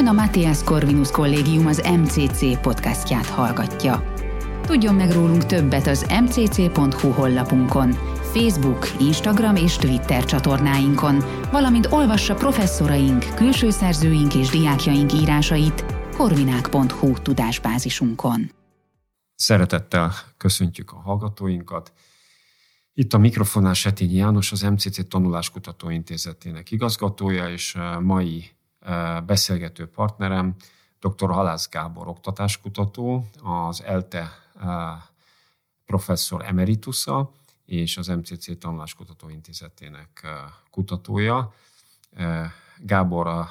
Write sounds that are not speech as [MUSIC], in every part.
Ön a Matthias Corvinus Kollégium az MCC podcastját hallgatja. Tudjon meg rólunk többet az mcc.hu honlapunkon, Facebook, Instagram és Twitter csatornáinkon, valamint olvassa professzoraink, külső szerzőink és diákjaink írásait korvinák.hu tudásbázisunkon. Szeretettel köszöntjük a hallgatóinkat. Itt a mikrofonnál Setényi János, az MCC Tanuláskutató Intézetének igazgatója, és mai beszélgető partnerem dr. Halász Gábor oktatáskutató, az ELTE professzor emeritusa és az MCC Tanuláskutató Intézetének kutatója. Gábor a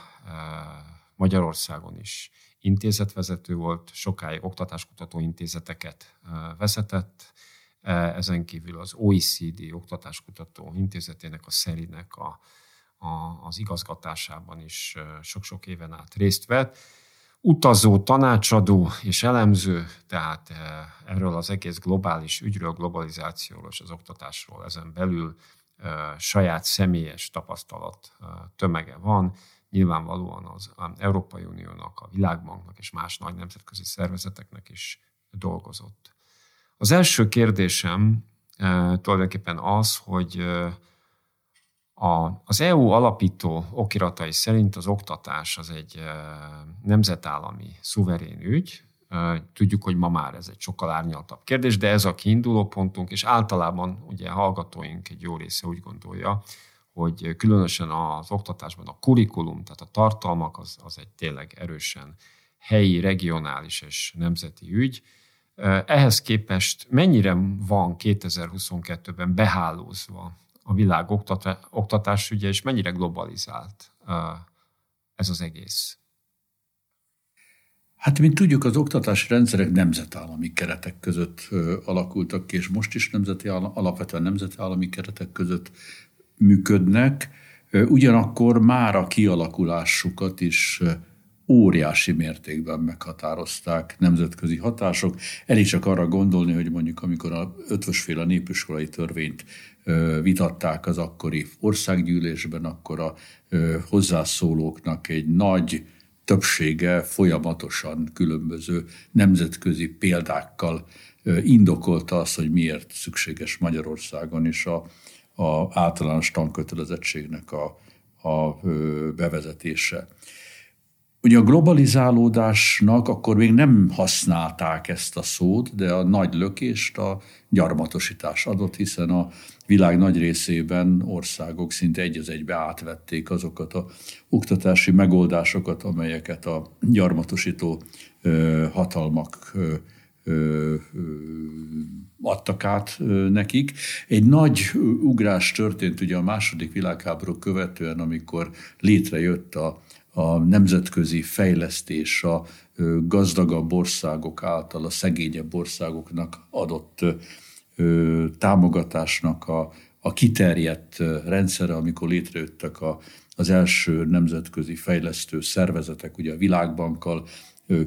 Magyarországon is intézetvezető volt, sokáig oktatáskutató intézeteket vezetett, ezen kívül az OECD Oktatáskutató Intézetének, a szerinek a, a, az igazgatásában is sok-sok éven át részt vett. Utazó, tanácsadó és elemző, tehát erről az egész globális ügyről, globalizációról és az oktatásról ezen belül saját személyes tapasztalat tömege van. Nyilvánvalóan az Európai Uniónak, a Világbanknak és más nagy nemzetközi szervezeteknek is dolgozott. Az első kérdésem tulajdonképpen az, hogy a, az EU alapító okiratai szerint az oktatás az egy nemzetállami szuverén ügy. Tudjuk, hogy ma már ez egy sokkal árnyaltabb kérdés, de ez a kiinduló pontunk, és általában ugye hallgatóink egy jó része úgy gondolja, hogy különösen az oktatásban a kurikulum, tehát a tartalmak, az, az egy tényleg erősen helyi, regionális és nemzeti ügy. Ehhez képest mennyire van 2022-ben behálózva a világ oktatás ügye, és mennyire globalizált ez az egész? Hát, mint tudjuk, az oktatási rendszerek nemzetállami keretek között alakultak ki, és most is nemzeti, alapvetően nemzetállami keretek között működnek, ugyanakkor már a kialakulásukat is óriási mértékben meghatározták nemzetközi hatások. Elég csak arra gondolni, hogy mondjuk amikor a ötvösféle népiskolai törvényt vitatták az akkori országgyűlésben, akkor a hozzászólóknak egy nagy többsége folyamatosan különböző nemzetközi példákkal indokolta azt, hogy miért szükséges Magyarországon is a, a általános tankötelezettségnek a, a bevezetése. Ugye a globalizálódásnak akkor még nem használták ezt a szót, de a nagy lökést a gyarmatosítás adott, hiszen a világ nagy részében országok szinte egy az egybe átvették azokat a oktatási megoldásokat, amelyeket a gyarmatosító hatalmak adtak át nekik. Egy nagy ugrás történt ugye a második világháború követően, amikor létrejött a a nemzetközi fejlesztés a gazdagabb országok által a szegényebb országoknak adott támogatásnak a, a kiterjedt rendszere, amikor létrejöttek a, az első nemzetközi fejlesztő szervezetek, ugye a Világbankkal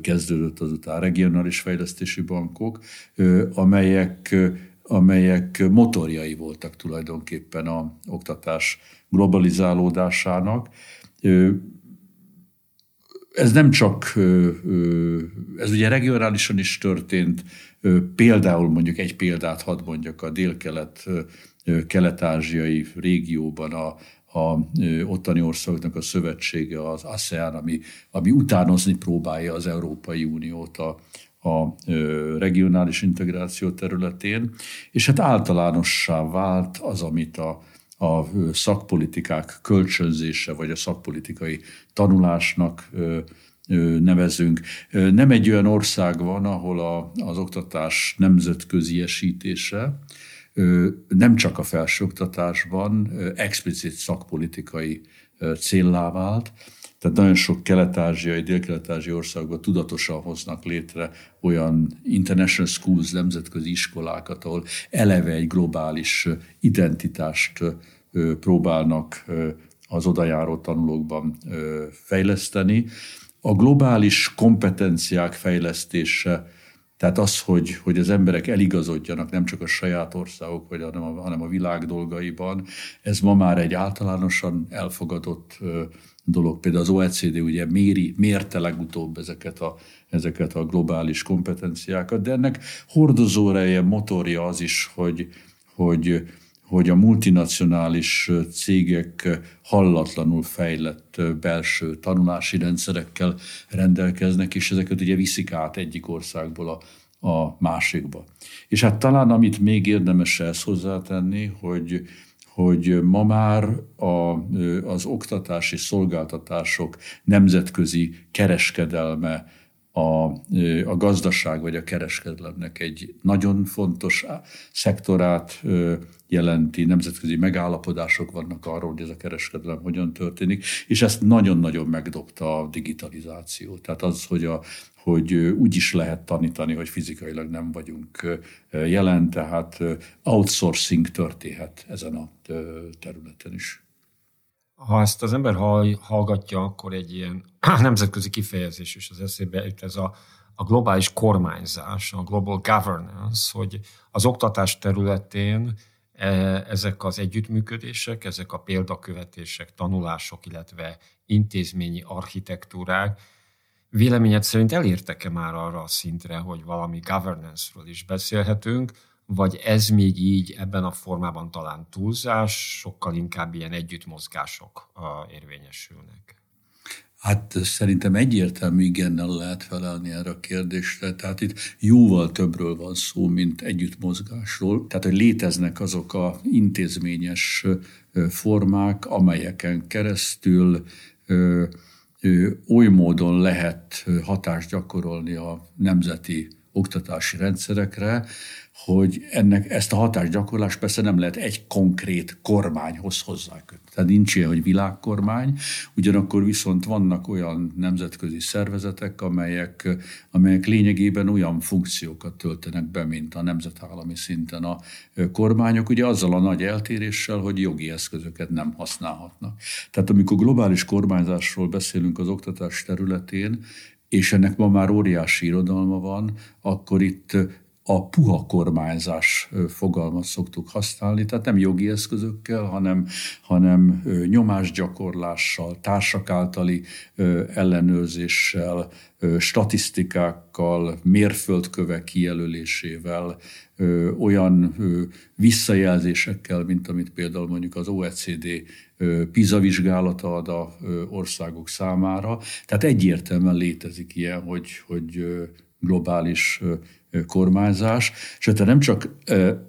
kezdődött azután regionális fejlesztési bankok, amelyek, amelyek motorjai voltak tulajdonképpen a oktatás globalizálódásának ez nem csak, ez ugye regionálisan is történt, például mondjuk egy példát hadd mondjak a dél-kelet, kelet-ázsiai régióban a, a ottani országoknak a szövetsége, az ASEAN, ami, ami utánozni próbálja az Európai Uniót a, a regionális integráció területén, és hát általánossá vált az, amit a, a szakpolitikák kölcsönzése, vagy a szakpolitikai tanulásnak nevezünk. Nem egy olyan ország van, ahol a, az oktatás nemzetközi esítése nem csak a felsőoktatásban explicit szakpolitikai céllá vált, tehát nagyon sok kelet-ázsiai, dél-kelet-ázsiai országban tudatosan hoznak létre olyan international schools, nemzetközi iskolákat, ahol eleve egy globális identitást próbálnak az odajáró tanulókban fejleszteni. A globális kompetenciák fejlesztése Tehát az, hogy, hogy az emberek eligazodjanak nem csak a saját országok, vagy hanem a, hanem a világ dolgaiban, ez ma már egy általánosan elfogadott dolog. Például az OECD ugye méri, mérte legutóbb ezeket a, ezeket a globális kompetenciákat, de ennek hordozóreje, motorja az is, hogy, hogy hogy a multinacionális cégek hallatlanul fejlett belső tanulási rendszerekkel rendelkeznek, és ezeket ugye viszik át egyik országból a, a másikba. És hát talán amit még érdemes ezt hozzátenni, hogy hogy ma már a, az oktatási szolgáltatások nemzetközi kereskedelme a, a gazdaság vagy a kereskedelemnek egy nagyon fontos szektorát jelenti, nemzetközi megállapodások vannak arról, hogy ez a kereskedelem hogyan történik, és ezt nagyon-nagyon megdobta a digitalizáció. Tehát az, hogy, a, hogy úgy is lehet tanítani, hogy fizikailag nem vagyunk jelen, tehát outsourcing történhet ezen a területen is. Ha ezt az ember hallgatja, akkor egy ilyen [CLEARS THROAT] nemzetközi kifejezés is az eszébe jut, ez a, a globális kormányzás, a global governance, hogy az oktatás területén e, ezek az együttműködések, ezek a példakövetések, tanulások, illetve intézményi architektúrák véleményed szerint elértek-e már arra a szintre, hogy valami governance-ről is beszélhetünk, vagy ez még így ebben a formában talán túlzás, sokkal inkább ilyen együttmozgások érvényesülnek? Hát szerintem egyértelmű igennel lehet felelni erre a kérdésre. Tehát itt jóval többről van szó, mint együttmozgásról. Tehát, hogy léteznek azok a intézményes formák, amelyeken keresztül oly módon lehet hatást gyakorolni a nemzeti oktatási rendszerekre, hogy ennek ezt a hatásgyakorlást persze nem lehet egy konkrét kormányhoz hozzákötni. Tehát nincs ilyen, hogy világkormány, ugyanakkor viszont vannak olyan nemzetközi szervezetek, amelyek, amelyek lényegében olyan funkciókat töltenek be, mint a nemzetállami szinten a kormányok, ugye azzal a nagy eltéréssel, hogy jogi eszközöket nem használhatnak. Tehát amikor globális kormányzásról beszélünk az oktatás területén, és ennek ma már óriási irodalma van, akkor itt a puha kormányzás fogalmat szoktuk használni, tehát nem jogi eszközökkel, hanem, hanem nyomásgyakorlással, társak általi ellenőrzéssel, statisztikákkal, mérföldkövek kijelölésével, olyan visszajelzésekkel, mint amit például mondjuk az OECD PISA vizsgálata ad a országok számára. Tehát egyértelműen létezik ilyen, hogy, hogy globális kormányzás, sőt, nem csak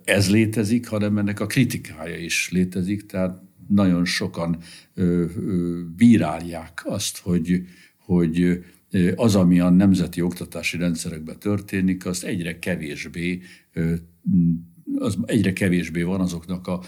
ez létezik, hanem ennek a kritikája is létezik, tehát nagyon sokan bírálják azt, hogy, hogy az, ami a nemzeti oktatási rendszerekben történik, azt egyre kevésbé az egyre kevésbé van azoknak a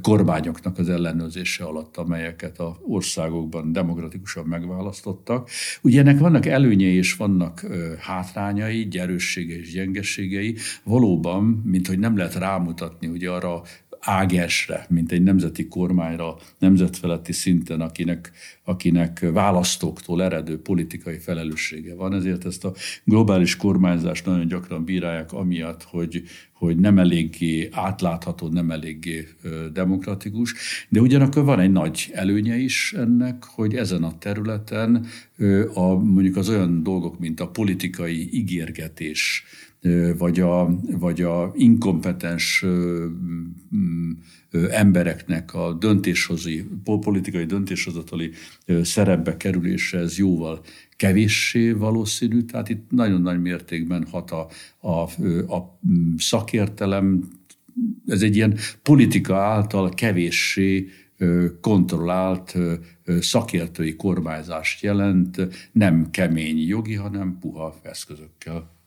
kormányoknak az ellenőrzése alatt, amelyeket a országokban demokratikusan megválasztottak. Ugye ennek vannak előnyei és vannak hátrányai, gyerősségei és gyengeségei. Valóban, mint hogy nem lehet rámutatni ugye arra ágesre, mint egy nemzeti kormányra, nemzetfeletti szinten, akinek, akinek választóktól eredő politikai felelőssége van. Ezért ezt a globális kormányzást nagyon gyakran bírálják amiatt, hogy, hogy nem eléggé átlátható, nem eléggé demokratikus, de ugyanakkor van egy nagy előnye is ennek, hogy ezen a területen a, mondjuk az olyan dolgok, mint a politikai ígérgetés, vagy a, vagy a inkompetens embereknek a döntéshozi, politikai döntéshozatali szerepbe kerülése ez jóval kevéssé valószínű, tehát itt nagyon nagy mértékben hat a, a, a szakértelem, ez egy ilyen politika által kevéssé kontrollált szakértői kormányzást jelent, nem kemény jogi, hanem puha eszközökkel.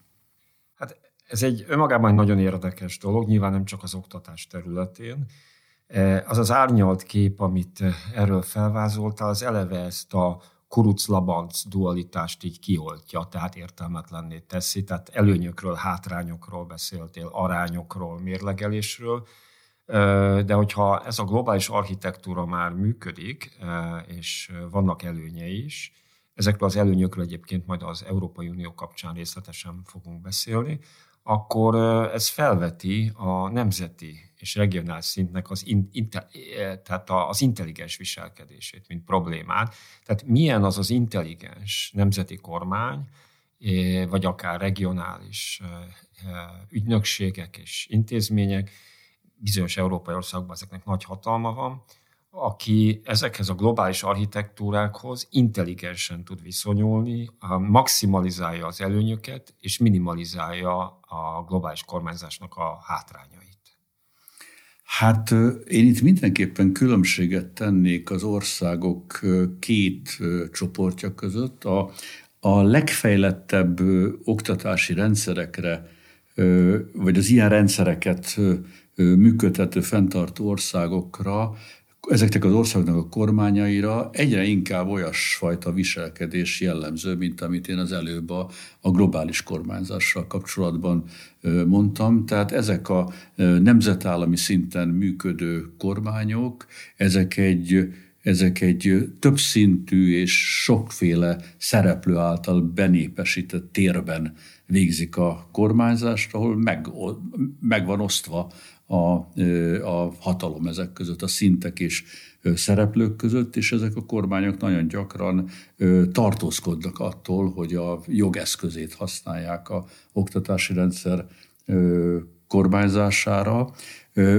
Ez egy önmagában egy nagyon érdekes dolog, nyilván nem csak az oktatás területén. E, az az árnyalt kép, amit erről felvázoltál, az eleve ezt a kuruc-labanc dualitást így kioltja, tehát értelmetlenné teszi. Tehát előnyökről, hátrányokról beszéltél, arányokról, mérlegelésről. E, de hogyha ez a globális architektúra már működik, és vannak előnyei is, ezekről az előnyökről egyébként majd az Európai Unió kapcsán részletesen fogunk beszélni, akkor ez felveti a nemzeti és regionális szintnek az, in, inte, tehát az intelligens viselkedését, mint problémát. Tehát milyen az az intelligens nemzeti kormány, vagy akár regionális ügynökségek és intézmények, bizonyos európai országokban ezeknek nagy hatalma van, aki ezekhez a globális architektúrákhoz intelligensen tud viszonyulni, maximalizálja az előnyöket, és minimalizálja a globális kormányzásnak a hátrányait. Hát én itt mindenképpen különbséget tennék az országok két csoportja között. A, a legfejlettebb oktatási rendszerekre, vagy az ilyen rendszereket működtető, fenntartó országokra ezeknek az országoknak a kormányaira egyre inkább olyasfajta viselkedés jellemző, mint amit én az előbb a, a globális kormányzással kapcsolatban mondtam. Tehát ezek a nemzetállami szinten működő kormányok, ezek egy ezek egy többszintű és sokféle szereplő által benépesített térben végzik a kormányzást, ahol meg, meg van osztva a, a hatalom ezek között, a szintek és szereplők között, és ezek a kormányok nagyon gyakran tartózkodnak attól, hogy a jogeszközét használják a oktatási rendszer kormányzására,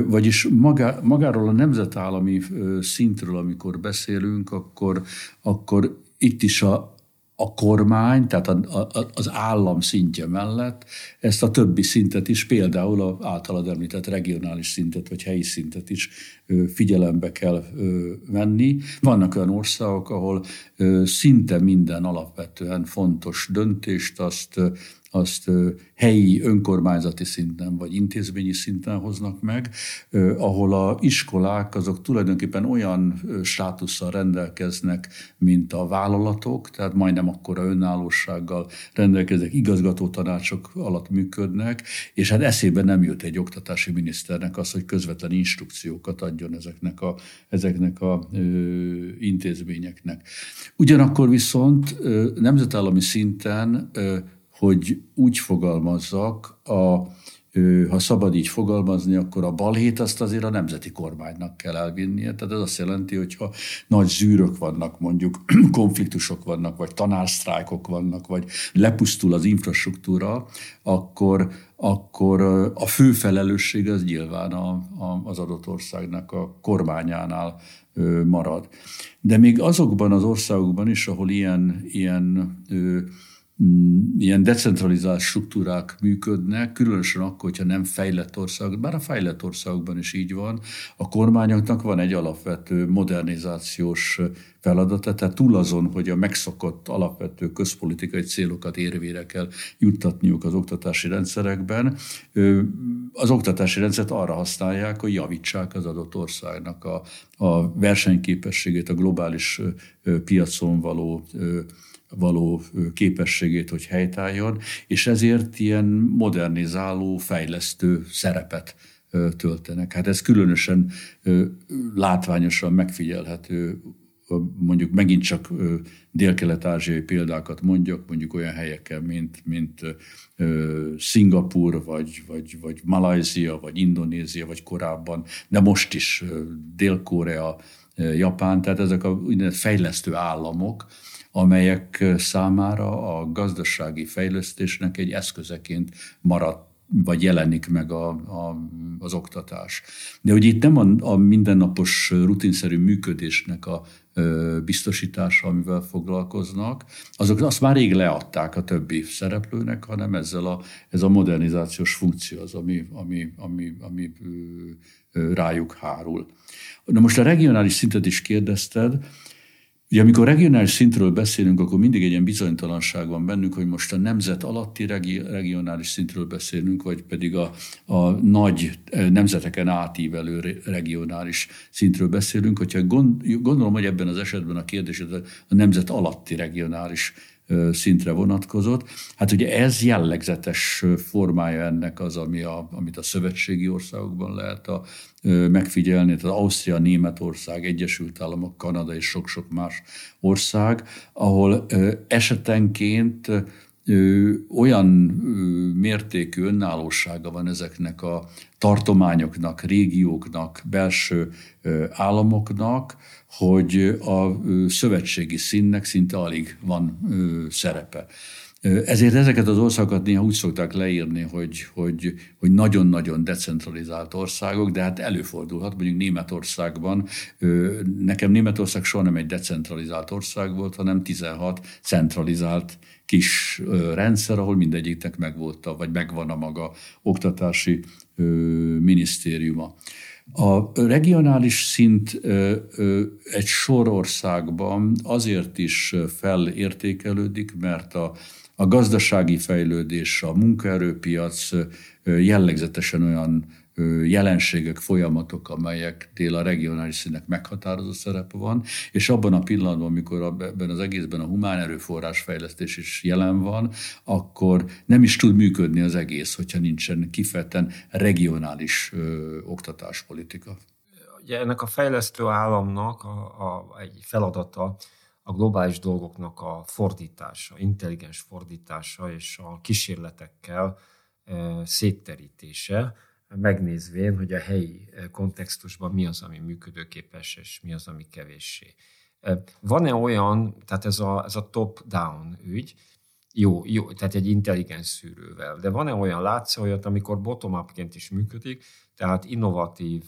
vagyis magá, magáról a nemzetállami szintről, amikor beszélünk, akkor, akkor itt is a, a kormány, tehát a, a, az állam szintje mellett ezt a többi szintet is, például a általad említett regionális szintet vagy helyi szintet is figyelembe kell venni. Vannak olyan országok, ahol szinte minden alapvetően fontos döntést azt azt helyi önkormányzati szinten vagy intézményi szinten hoznak meg, ahol a iskolák azok tulajdonképpen olyan státusszal rendelkeznek, mint a vállalatok, tehát majdnem akkora önállósággal rendelkeznek, igazgató tanácsok alatt működnek, és hát eszébe nem jut egy oktatási miniszternek az, hogy közvetlen instrukciókat adjon ezeknek a, ezeknek a ö, intézményeknek. Ugyanakkor viszont ö, nemzetállami szinten ö, hogy úgy fogalmazzak, a, ha szabad így fogalmazni, akkor a balhét azt azért a nemzeti kormánynak kell elvinnie. Tehát ez azt jelenti, hogy ha nagy zűrök vannak, mondjuk [CLEARS THROAT] konfliktusok vannak, vagy tanársztrájkok vannak, vagy lepusztul az infrastruktúra, akkor, akkor a fő felelősség az nyilván a, a, az adott országnak a kormányánál marad. De még azokban az országokban is, ahol ilyen, ilyen ilyen decentralizált struktúrák működnek, különösen akkor, hogyha nem fejlett országok, bár a fejlett országokban is így van, a kormányoknak van egy alapvető modernizációs feladata, tehát túl azon, hogy a megszokott alapvető közpolitikai célokat érvére kell juttatniuk az oktatási rendszerekben, az oktatási rendszert arra használják, hogy javítsák az adott országnak a, a versenyképességét, a globális piacon való való képességét, hogy helytálljon, és ezért ilyen modernizáló, fejlesztő szerepet töltenek. Hát ez különösen látványosan megfigyelhető mondjuk megint csak dél-kelet-ázsiai példákat mondjak, mondjuk olyan helyeken, mint, mint Szingapur, vagy, vagy, vagy Malajzia, vagy Indonézia, vagy korábban, de most is Dél-Korea, Japán, tehát ezek a fejlesztő államok, amelyek számára a gazdasági fejlesztésnek egy eszközeként maradt vagy jelenik meg a, a, az oktatás. De hogy itt nem a, a mindennapos rutinszerű működésnek a ö, biztosítása, amivel foglalkoznak, azok azt már rég leadták a többi szereplőnek, hanem ezzel a, ez a modernizációs funkció az, ami, ami, ami, ami ö, rájuk hárul. Na most a regionális szintet is kérdezted, Ugye amikor regionális szintről beszélünk, akkor mindig egy ilyen bizonytalanság van bennünk, hogy most a nemzet alatti regi- regionális szintről beszélünk, vagy pedig a, a nagy eh, nemzeteken átívelő regionális szintről beszélünk. Hogyha gond, gondolom, hogy ebben az esetben a kérdés a nemzet alatti regionális szintre vonatkozott. Hát ugye ez jellegzetes formája ennek az, ami a, amit a szövetségi országokban lehet a, megfigyelni, tehát Ausztria, Németország, Egyesült Államok, Kanada és sok-sok más ország, ahol esetenként olyan mértékű önállósága van ezeknek a tartományoknak, régióknak, belső államoknak, hogy a szövetségi színnek szinte alig van szerepe. Ezért ezeket az országokat néha úgy szokták leírni, hogy, hogy, hogy nagyon-nagyon decentralizált országok, de hát előfordulhat, mondjuk Németországban, nekem Németország soha nem egy decentralizált ország volt, hanem 16 centralizált kis rendszer, ahol mindegyiknek megvolt, vagy megvan a maga oktatási minisztériuma. A regionális szint egy sor országban azért is felértékelődik, mert a a gazdasági fejlődés, a munkaerőpiac jellegzetesen olyan jelenségek, folyamatok, amelyeknél a regionális színek meghatározó szerepe van, és abban a pillanatban, amikor ebben az egészben a humán erőforrás fejlesztés is jelen van, akkor nem is tud működni az egész, hogyha nincsen kifejezetten regionális ö, oktatáspolitika. Ugye ennek a fejlesztő államnak a, a, egy feladata a globális dolgoknak a fordítása, intelligens fordítása és a kísérletekkel e, szétterítése, megnézvén, hogy a helyi e, kontextusban mi az, ami működőképes, és mi az, ami kevéssé. E, van-e olyan, tehát ez a, ez a top-down ügy, jó, jó, tehát egy intelligens szűrővel, de van-e olyan, látsz olyat, amikor bottom-upként is működik, tehát innovatív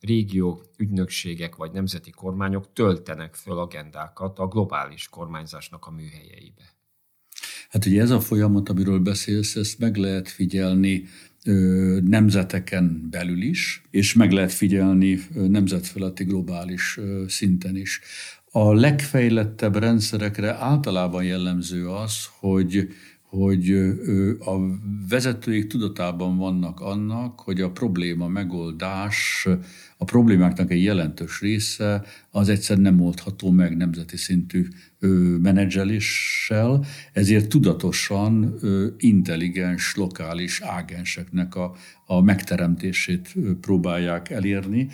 régiók, ügynökségek vagy nemzeti kormányok töltenek föl agendákat a globális kormányzásnak a műhelyeibe. Hát ugye ez a folyamat, amiről beszélsz, ezt meg lehet figyelni nemzeteken belül is, és meg lehet figyelni nemzetfeletti globális szinten is. A legfejlettebb rendszerekre általában jellemző az, hogy hogy a vezetőik tudatában vannak annak, hogy a probléma megoldás, a problémáknak egy jelentős része az egyszer nem oldható meg nemzeti szintű menedzseléssel, ezért tudatosan intelligens, lokális ágenseknek a, a megteremtését próbálják elérni.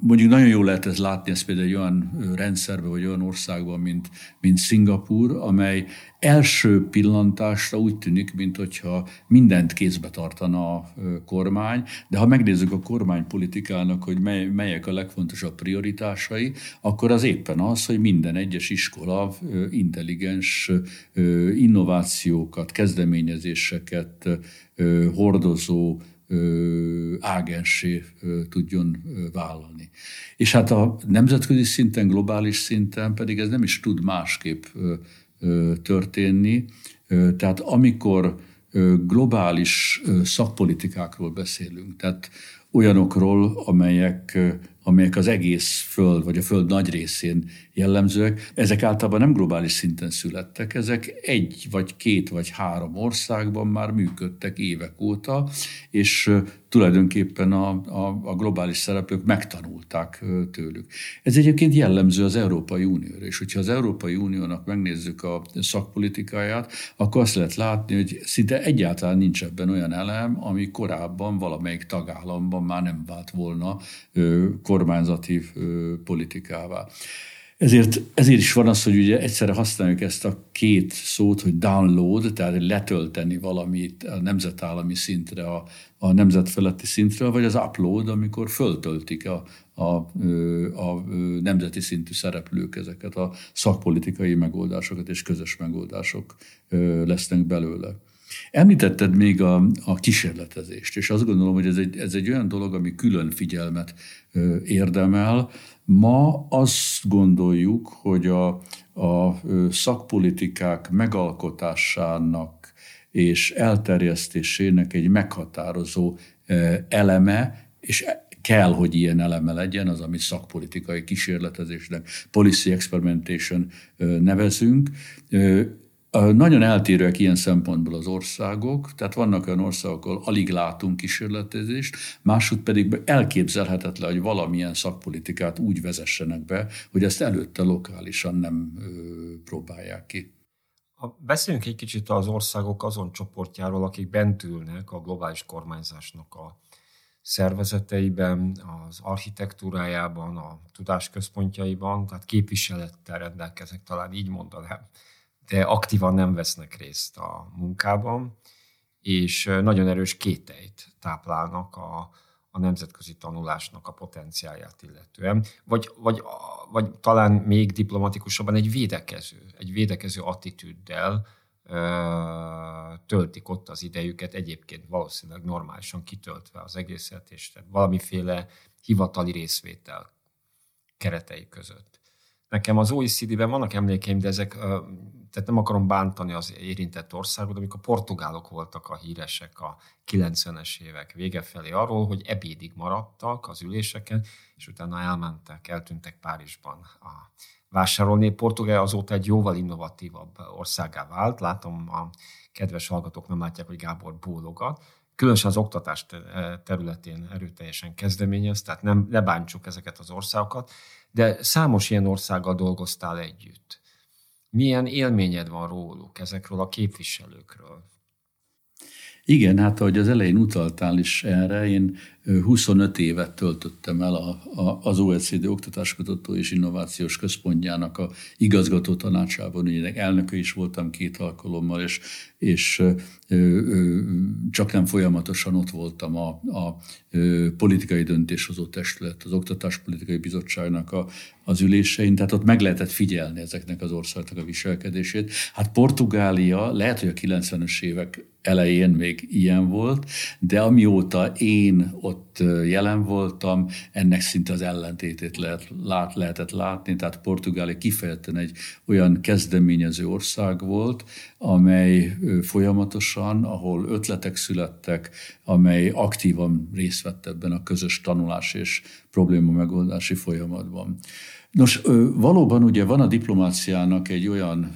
Mondjuk nagyon jól lehet ez látni, ez például egy olyan rendszerben, vagy olyan országban, mint, mint Szingapur, amely első pillantásra úgy tűnik, mintha mindent kézbe tartana a kormány, de ha megnézzük a kormánypolitikának, hogy mely, melyek a legfontosabb prioritásai, akkor az éppen az, hogy minden egyes iskola intelligens innovációkat, kezdeményezéseket hordozó ágensé tudjon vállalni. És hát a nemzetközi szinten, globális szinten pedig ez nem is tud másképp történni. Tehát amikor globális szakpolitikákról beszélünk, tehát olyanokról, amelyek amelyek az egész Föld, vagy a Föld nagy részén jellemzőek, ezek általában nem globális szinten születtek, ezek egy, vagy két, vagy három országban már működtek évek óta, és tulajdonképpen a, a, a globális szereplők megtanulták tőlük. Ez egyébként jellemző az Európai Unióra, és hogyha az Európai Uniónak megnézzük a szakpolitikáját, akkor azt lehet látni, hogy szinte egyáltalán nincs ebben olyan elem, ami korábban valamelyik tagállamban már nem vált volna kormányzati politikává. Ezért, ezért is van az, hogy ugye egyszerre használjuk ezt a két szót, hogy download, tehát letölteni valamit a nemzetállami szintre, a, a nemzetfeletti szintre, vagy az upload, amikor föltöltik a, a, a nemzeti szintű szereplők ezeket a szakpolitikai megoldásokat, és közös megoldások lesznek belőle. Említetted még a, a kísérletezést, és azt gondolom, hogy ez egy, ez egy olyan dolog, ami külön figyelmet érdemel. Ma azt gondoljuk, hogy a, a szakpolitikák megalkotásának és elterjesztésének egy meghatározó eleme, és kell, hogy ilyen eleme legyen, az, amit szakpolitikai kísérletezésnek, policy experimentation nevezünk. Nagyon eltérőek ilyen szempontból az országok, tehát vannak olyan országok, ahol alig látunk kísérletezést, máshogy pedig elképzelhetetlen, hogy valamilyen szakpolitikát úgy vezessenek be, hogy ezt előtte lokálisan nem ö, próbálják ki. Beszéljünk egy kicsit az országok azon csoportjáról, akik bent ülnek a globális kormányzásnak a szervezeteiben, az architektúrájában, a tudásközpontjaiban, tehát képviselettel rendelkeznek, talán így mondanám de aktívan nem vesznek részt a munkában, és nagyon erős kételyt táplálnak a, a nemzetközi tanulásnak a potenciáját illetően, vagy, vagy, vagy talán még diplomatikusabban egy védekező, egy védekező attitűddel ö, töltik ott az idejüket, egyébként valószínűleg normálisan kitöltve az egészet, és valamiféle hivatali részvétel keretei között. Nekem az OECD-ben vannak emlékeim, de ezek tehát nem akarom bántani az érintett országot, amikor portugálok voltak a híresek a 90-es évek vége felé arról, hogy ebédig maradtak az üléseken, és utána elmentek, eltűntek Párizsban a vásárolni. Portugál azóta egy jóval innovatívabb országá vált. Látom, a kedves hallgatók nem látják, hogy Gábor bólogat. Különösen az oktatás területén erőteljesen kezdeményez, tehát nem, ne ezeket az országokat, de számos ilyen országgal dolgoztál együtt milyen élményed van róluk, ezekről a képviselőkről? Igen, hát ahogy az elején utaltál is erre, én 25 évet töltöttem el a, a, az OECD Oktatáskutató és Innovációs Központjának a igazgató tanácsában, ugye elnöke is voltam két alkalommal, és, és ö, ö, csak nem folyamatosan ott voltam a, a ö, politikai döntéshozó testület, az Oktatáspolitikai Bizottságnak a, az ülésein, tehát ott meg lehetett figyelni ezeknek az országnak a viselkedését. Hát Portugália, lehet, hogy a 90-es évek elején még ilyen volt, de amióta én ott jelen voltam, ennek szinte az ellentétét lehet, lát, lehetett látni, tehát Portugália kifejezetten egy olyan kezdeményező ország volt, amely folyamatosan, ahol ötletek születtek, amely aktívan részt vett ebben a közös tanulás és probléma megoldási folyamatban. Nos, valóban ugye van a diplomáciának egy olyan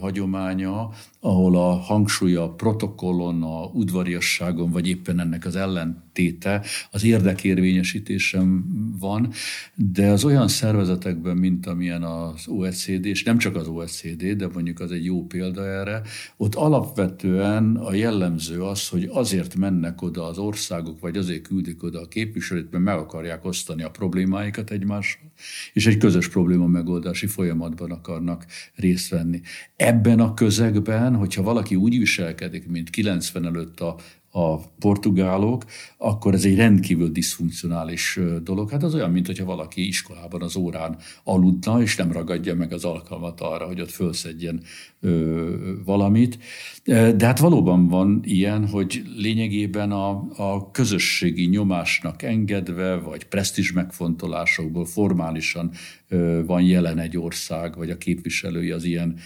hagyománya, ahol a hangsúly a protokollon, a udvariasságon, vagy éppen ennek az ellentéte, az érdekérvényesítésem van, de az olyan szervezetekben, mint amilyen az OECD, és nem csak az OECD, de mondjuk az egy jó példa erre, ott alapvetően a jellemző az, hogy azért mennek oda az országok, vagy azért küldik oda a képviselőt, mert meg akarják osztani a problémáikat egymással, és egy közös probléma megoldási folyamatban akarnak részt venni. Ebben a közegben hogyha valaki úgy viselkedik, mint 90 előtt a, a portugálok, akkor ez egy rendkívül diszfunkcionális dolog. Hát az olyan, mint hogyha valaki iskolában az órán aludna, és nem ragadja meg az alkalmat arra, hogy ott fölszedjen ö, valamit. De hát valóban van ilyen, hogy lényegében a, a közösségi nyomásnak engedve, vagy presztis megfontolásokból formálisan ö, van jelen egy ország, vagy a képviselői az ilyen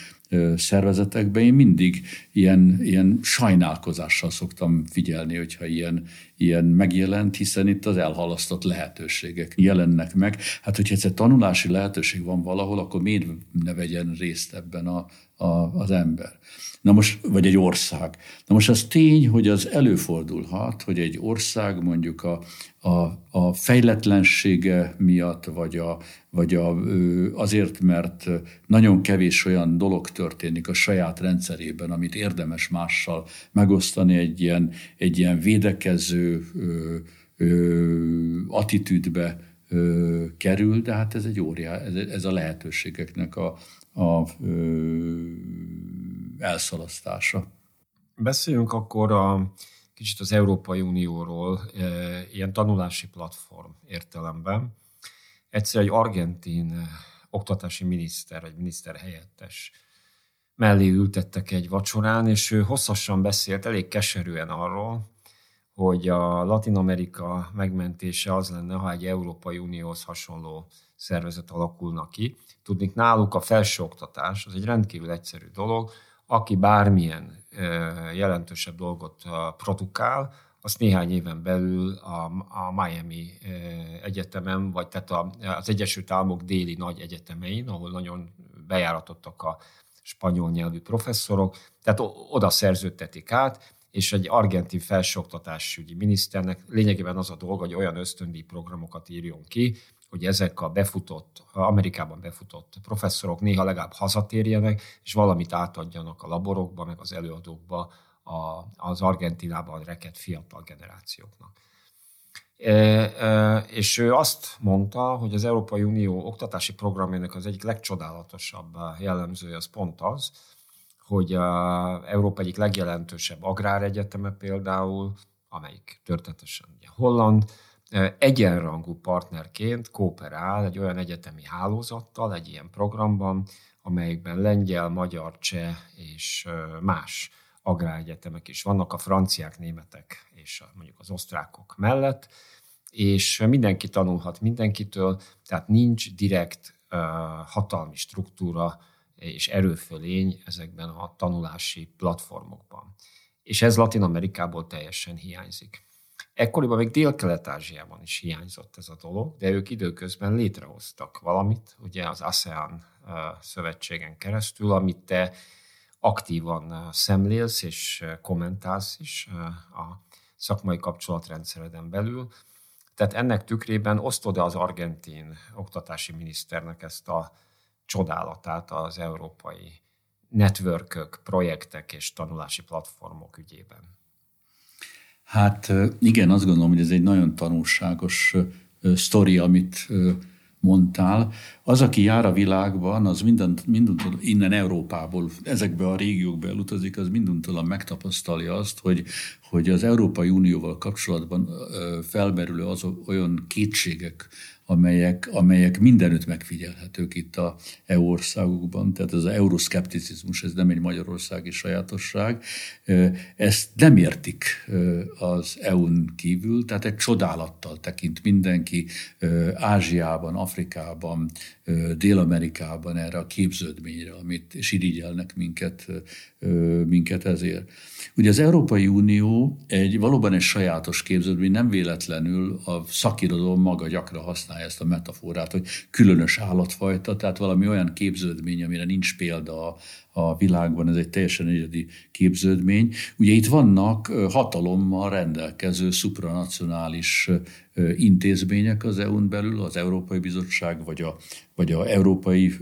szervezetekben, én mindig ilyen, ilyen sajnálkozással szoktam figyelni, hogyha ilyen, ilyen megjelent, hiszen itt az elhalasztott lehetőségek jelennek meg. Hát, hogyha egyszer tanulási lehetőség van valahol, akkor miért ne vegyen részt ebben a, a, az ember? Na most, vagy egy ország. Na most az tény, hogy az előfordulhat, hogy egy ország mondjuk a, a, a fejletlensége miatt, vagy, a, vagy a, azért, mert nagyon kevés olyan dolog történik a saját rendszerében, amit érdemes mással megosztani egy ilyen, egy ilyen védekező attitűdbe kerül, de hát ez egy óriá, ez, ez a lehetőségeknek a, a ö, elszalasztása. Beszéljünk akkor a kicsit az Európai Unióról, e, ilyen tanulási platform értelemben. Egyszer egy argentin oktatási miniszter, egy miniszter helyettes mellé ültettek egy vacsorán, és ő hosszasan beszélt, elég keserűen arról, hogy a Latin Amerika megmentése az lenne, ha egy Európai Unióhoz hasonló szervezet alakulna ki. Tudnik, náluk a felsőoktatás az egy rendkívül egyszerű dolog, aki bármilyen jelentősebb dolgot produkál, azt néhány éven belül a, a Miami Egyetemen, vagy tehát az Egyesült Államok déli nagy egyetemein, ahol nagyon bejáratottak a spanyol nyelvű professzorok, tehát oda szerződtetik át, és egy argentin felsőoktatásügyi miniszternek lényegében az a dolga, hogy olyan ösztöndi programokat írjon ki, hogy ezek a befutott, Amerikában befutott professzorok néha legalább hazatérjenek, és valamit átadjanak a laborokba, meg az előadókba a, az Argentinában rekett fiatal generációknak. E, e, és ő azt mondta, hogy az Európai Unió oktatási programjának az egyik legcsodálatosabb jellemzője az pont az, hogy a Európa egyik legjelentősebb agráregyetemে például, amelyik történetesen ugye holland, egyenrangú partnerként kooperál egy olyan egyetemi hálózattal, egy ilyen programban, amelyikben lengyel, magyar, cseh és más agráregyetemek is vannak, a franciák, németek és mondjuk az osztrákok mellett, és mindenki tanulhat mindenkitől, tehát nincs direkt hatalmi struktúra és erőfölény ezekben a tanulási platformokban. És ez Latin Amerikából teljesen hiányzik. Ekkoriban még Dél-Kelet-Ázsiában is hiányzott ez a dolog, de ők időközben létrehoztak valamit, ugye az ASEAN szövetségen keresztül, amit te aktívan szemlélsz és kommentálsz is a szakmai kapcsolatrendszereden belül. Tehát ennek tükrében osztod-e az argentin oktatási miniszternek ezt a csodálatát az európai networkök, projektek és tanulási platformok ügyében? Hát igen, azt gondolom, hogy ez egy nagyon tanulságos sztori, amit mondtál. Az, aki jár a világban, az minden, mindentől innen Európából, ezekbe a régiókba elutazik, az mindentől megtapasztalja azt, hogy, hogy az Európai Unióval kapcsolatban felmerülő az olyan kétségek, amelyek, amelyek mindenütt megfigyelhetők itt a EU országokban. Tehát ez az euroszkepticizmus, ez nem egy magyarországi sajátosság. Ezt nem értik az EU-n kívül, tehát egy csodálattal tekint mindenki Ázsiában, Afrikában, Dél-Amerikában erre a képződményre, amit, és irigyelnek minket, minket ezért. Ugye az Európai Unió egy valóban egy sajátos képződmény, nem véletlenül a szakirodalom maga gyakran használja ezt a metaforát, hogy különös állatfajta, tehát valami olyan képződmény, amire nincs példa a, világban, ez egy teljesen egyedi képződmény. Ugye itt vannak hatalommal rendelkező supranacionális intézmények az EU-n belül, az Európai Bizottság vagy a, vagy a Európai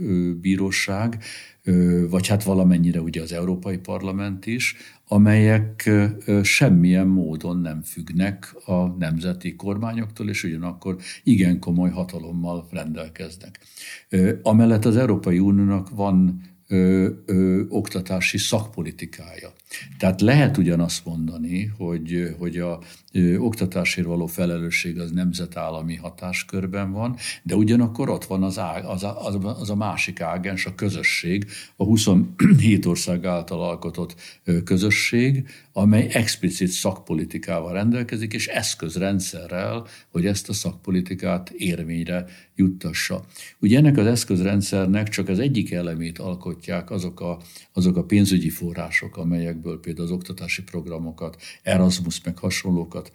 Bíróság, vagy hát valamennyire ugye az Európai Parlament is, amelyek semmilyen módon nem függnek a nemzeti kormányoktól, és ugyanakkor igen komoly hatalommal rendelkeznek. Amellett az Európai Uniónak van ö, ö, oktatási szakpolitikája. Tehát lehet ugyanazt mondani, hogy, hogy a ö, oktatásért való felelősség az nemzetállami hatáskörben van, de ugyanakkor ott van az, ág, az, a, az, az a másik ágens, a közösség, a 27 ország által alkotott ö, közösség, amely explicit szakpolitikával rendelkezik, és eszközrendszerrel, hogy ezt a szakpolitikát érvényre juttassa. Ugye ennek az eszközrendszernek csak az egyik elemét alkotják azok a, azok a pénzügyi források, amelyekből például az oktatási programokat, Erasmus meg hasonlókat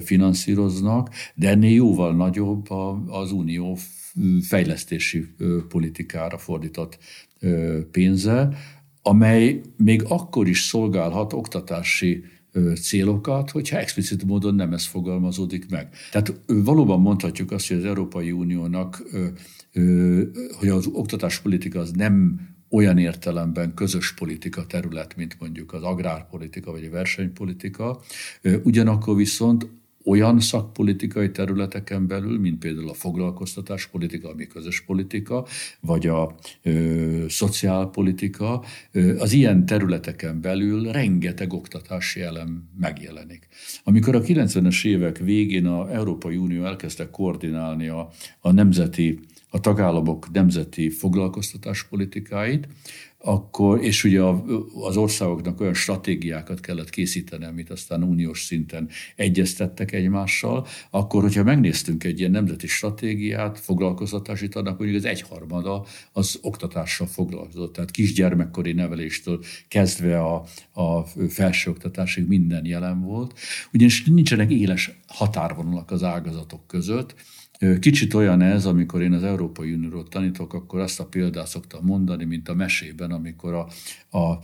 finanszíroznak, de ennél jóval nagyobb az unió fejlesztési politikára fordított pénze, amely még akkor is szolgálhat oktatási célokat, hogyha explicit módon nem ez fogalmazódik meg. Tehát valóban mondhatjuk azt, hogy az Európai Uniónak, hogy az oktatáspolitika az nem olyan értelemben közös politika terület, mint mondjuk az agrárpolitika vagy a versenypolitika, ugyanakkor viszont olyan szakpolitikai területeken belül, mint például a foglalkoztatáspolitika, ami közös politika, vagy a ö, szociálpolitika, ö, az ilyen területeken belül rengeteg oktatási elem megjelenik. Amikor a 90-es évek végén a Európai Unió elkezdte koordinálni a, a nemzeti a tagállamok nemzeti foglalkoztatáspolitikáit, akkor, és ugye az országoknak olyan stratégiákat kellett készíteni, amit aztán uniós szinten egyeztettek egymással, akkor, hogyha megnéztünk egy ilyen nemzeti stratégiát, foglalkoztatási annak mondjuk az egyharmada az oktatással foglalkozott. Tehát kisgyermekkori neveléstől kezdve a, a felsőoktatásig minden jelen volt. Ugyanis nincsenek éles határvonalak az ágazatok között, Kicsit olyan ez, amikor én az Európai Unióról tanítok, akkor azt a példát szoktam mondani, mint a mesében, amikor a, a,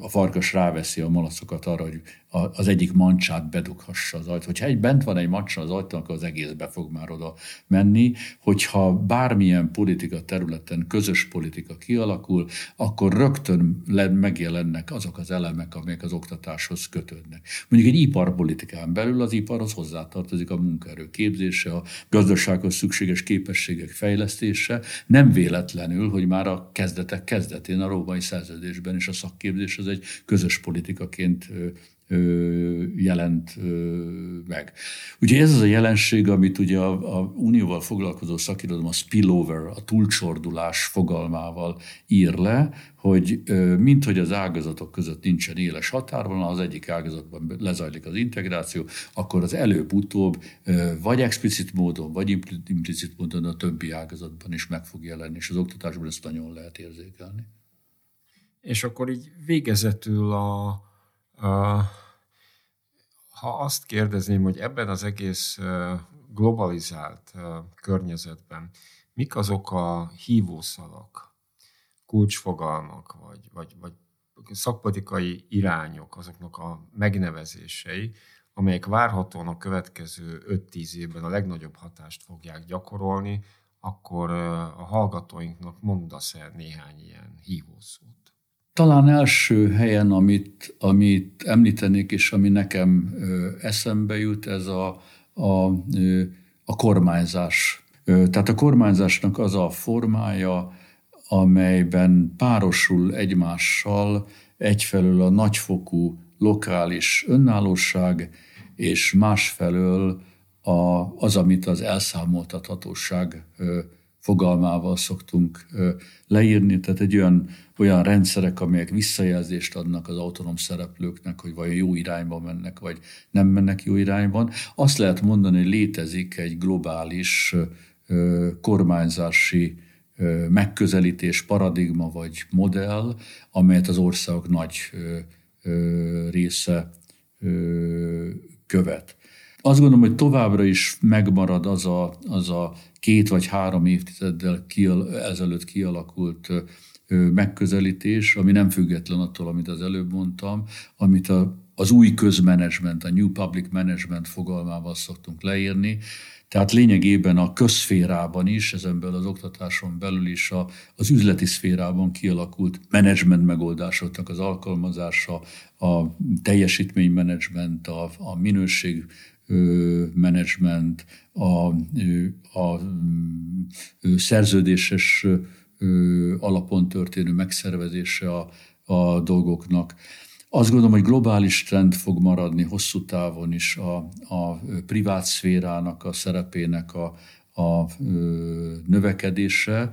a farkas ráveszi a malacokat arra, hogy az egyik mancsát bedughassa az ajtó. Hogyha egy bent van egy mancsa az ajtó, akkor az egész be fog már oda menni. Hogyha bármilyen politika területen közös politika kialakul, akkor rögtön megjelennek azok az elemek, amelyek az oktatáshoz kötődnek. Mondjuk egy iparpolitikán belül az iparhoz hozzátartozik a munkaerő képzése, a gazdasághoz szükséges képességek fejlesztése. Nem véletlenül, hogy már a kezdetek kezdetén a római szerződésben is a szakképzés az egy közös politikaként jelent meg. Ugye ez az a jelenség, amit ugye a, a unióval foglalkozó szakirodalom a spillover, a túlcsordulás fogalmával ír le, hogy mint hogy az ágazatok között nincsen éles határvonal, az egyik ágazatban lezajlik az integráció, akkor az előbb-utóbb vagy explicit módon, vagy implicit módon a többi ágazatban is meg fog jelenni, és az oktatásban ezt nagyon lehet érzékelni. És akkor így végezetül a, a ha azt kérdezném, hogy ebben az egész globalizált környezetben mik azok a hívószalak, kulcsfogalmak, vagy, vagy, vagy szakpolitikai irányok, azoknak a megnevezései, amelyek várhatóan a következő 5-10 évben a legnagyobb hatást fogják gyakorolni, akkor a hallgatóinknak mondasz el néhány ilyen hívószót. Talán első helyen, amit, amit említenék, és ami nekem eszembe jut, ez a, a, a kormányzás. Tehát a kormányzásnak az a formája, amelyben párosul egymással egyfelől a nagyfokú lokális önállóság, és másfelől a, az, amit az elszámoltathatóság fogalmával szoktunk leírni, tehát egy olyan, olyan rendszerek, amelyek visszajelzést adnak az autonóm szereplőknek, hogy vajon jó irányba mennek, vagy nem mennek jó irányban. Azt lehet mondani, hogy létezik egy globális kormányzási megközelítés, paradigma vagy modell, amelyet az országok nagy része követ. Azt gondolom, hogy továbbra is megmarad az a, az a két vagy három évtizeddel kial, ezelőtt kialakult megközelítés, ami nem független attól, amit az előbb mondtam, amit a, az új közmenedzsment, a New Public Management fogalmával szoktunk leírni, tehát lényegében a közszférában is, ezenből az oktatáson belül is a, az üzleti szférában kialakult menedzsment megoldásoknak az alkalmazása, a teljesítménymenedzsment, a, a minőség menedzsment, a, a szerződéses alapon történő megszervezése a, a dolgoknak. Azt gondolom, hogy globális trend fog maradni hosszú távon is a, a privát szférának a szerepének a, a növekedése,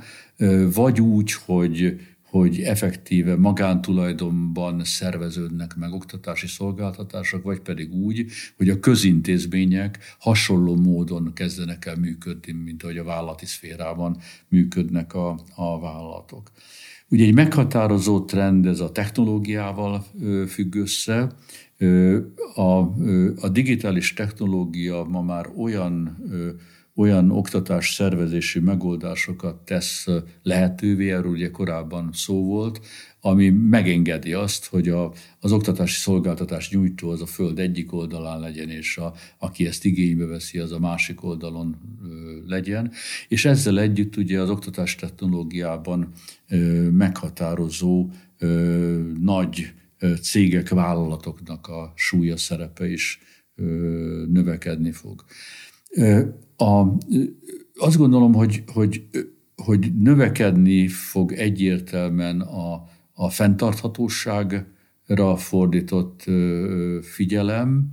vagy úgy, hogy hogy effektíve magántulajdonban szerveződnek meg oktatási szolgáltatások, vagy pedig úgy, hogy a közintézmények hasonló módon kezdenek el működni, mint ahogy a vállalati szférában működnek a, a vállalatok. Ugye egy meghatározó trend ez a technológiával függ össze. A, a digitális technológia ma már olyan olyan oktatás szervezési megoldásokat tesz lehetővé, erről ugye korábban szó volt, ami megengedi azt, hogy a, az oktatási szolgáltatás nyújtó az a föld egyik oldalán legyen, és a, aki ezt igénybe veszi, az a másik oldalon ö, legyen. És ezzel együtt ugye az oktatás technológiában ö, meghatározó ö, nagy cégek, vállalatoknak a súlya szerepe is ö, növekedni fog. A, azt gondolom, hogy, hogy, hogy növekedni fog egyértelműen a, a fenntarthatóságra fordított figyelem.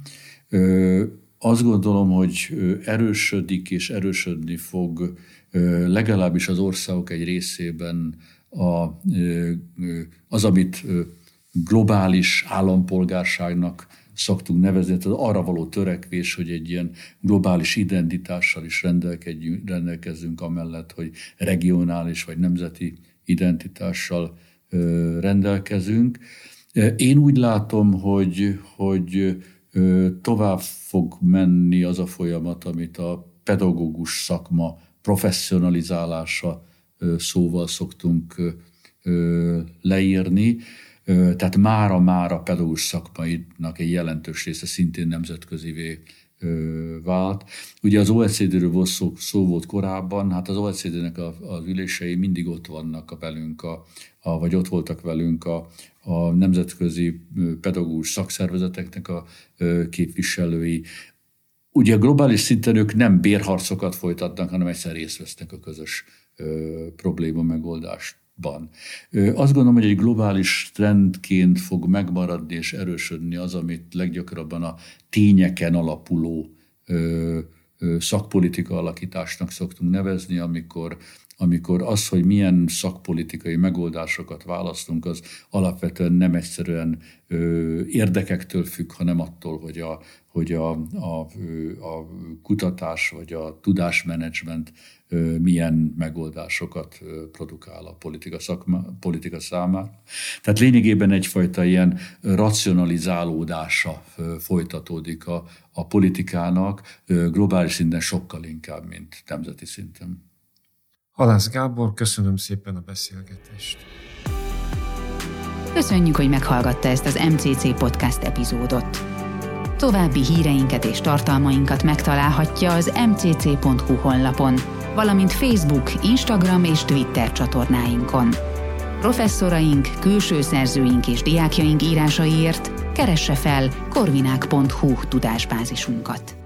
Azt gondolom, hogy erősödik és erősödni fog legalábbis az országok egy részében a, az, amit globális állampolgárságnak szoktunk nevezni, tehát arra való törekvés, hogy egy ilyen globális identitással is rendelkezzünk, amellett, hogy regionális vagy nemzeti identitással rendelkezünk. Én úgy látom, hogy, hogy tovább fog menni az a folyamat, amit a pedagógus szakma professzionalizálása szóval szoktunk leírni. Tehát mára-mára pedagógus szakmainak egy jelentős része szintén nemzetközivé vált. Ugye az OECD-ről volt szó, szó volt korábban, hát az OECD-nek az ülései mindig ott vannak a velünk, a, a, vagy ott voltak velünk a, a nemzetközi pedagógus szakszervezeteknek a képviselői. Ugye globális szinten ők nem bérharcokat folytatnak, hanem egyszer részt vesznek a közös probléma megoldásban. Azt gondolom, hogy egy globális trendként fog megmaradni és erősödni az, amit leggyakrabban a tényeken alapuló szakpolitika alakításnak szoktunk nevezni, amikor amikor az, hogy milyen szakpolitikai megoldásokat választunk, az alapvetően nem egyszerűen ö, érdekektől függ, hanem attól, hogy a, hogy a, a, a kutatás vagy a tudásmenedzsment milyen megoldásokat produkál a politika, szakma, politika számára. Tehát lényegében egyfajta ilyen racionalizálódása folytatódik a, a politikának globális szinten sokkal inkább, mint nemzeti szinten. Halász Gábor, köszönöm szépen a beszélgetést. Köszönjük, hogy meghallgatta ezt az MCC podcast epizódot. További híreinket és tartalmainkat megtalálhatja az mcc.hu honlapon, valamint Facebook, Instagram és Twitter csatornáinkon. Professzoraink, külső szerzőink és diákjaink írásaiért keresse fel korvinák.hu tudásbázisunkat.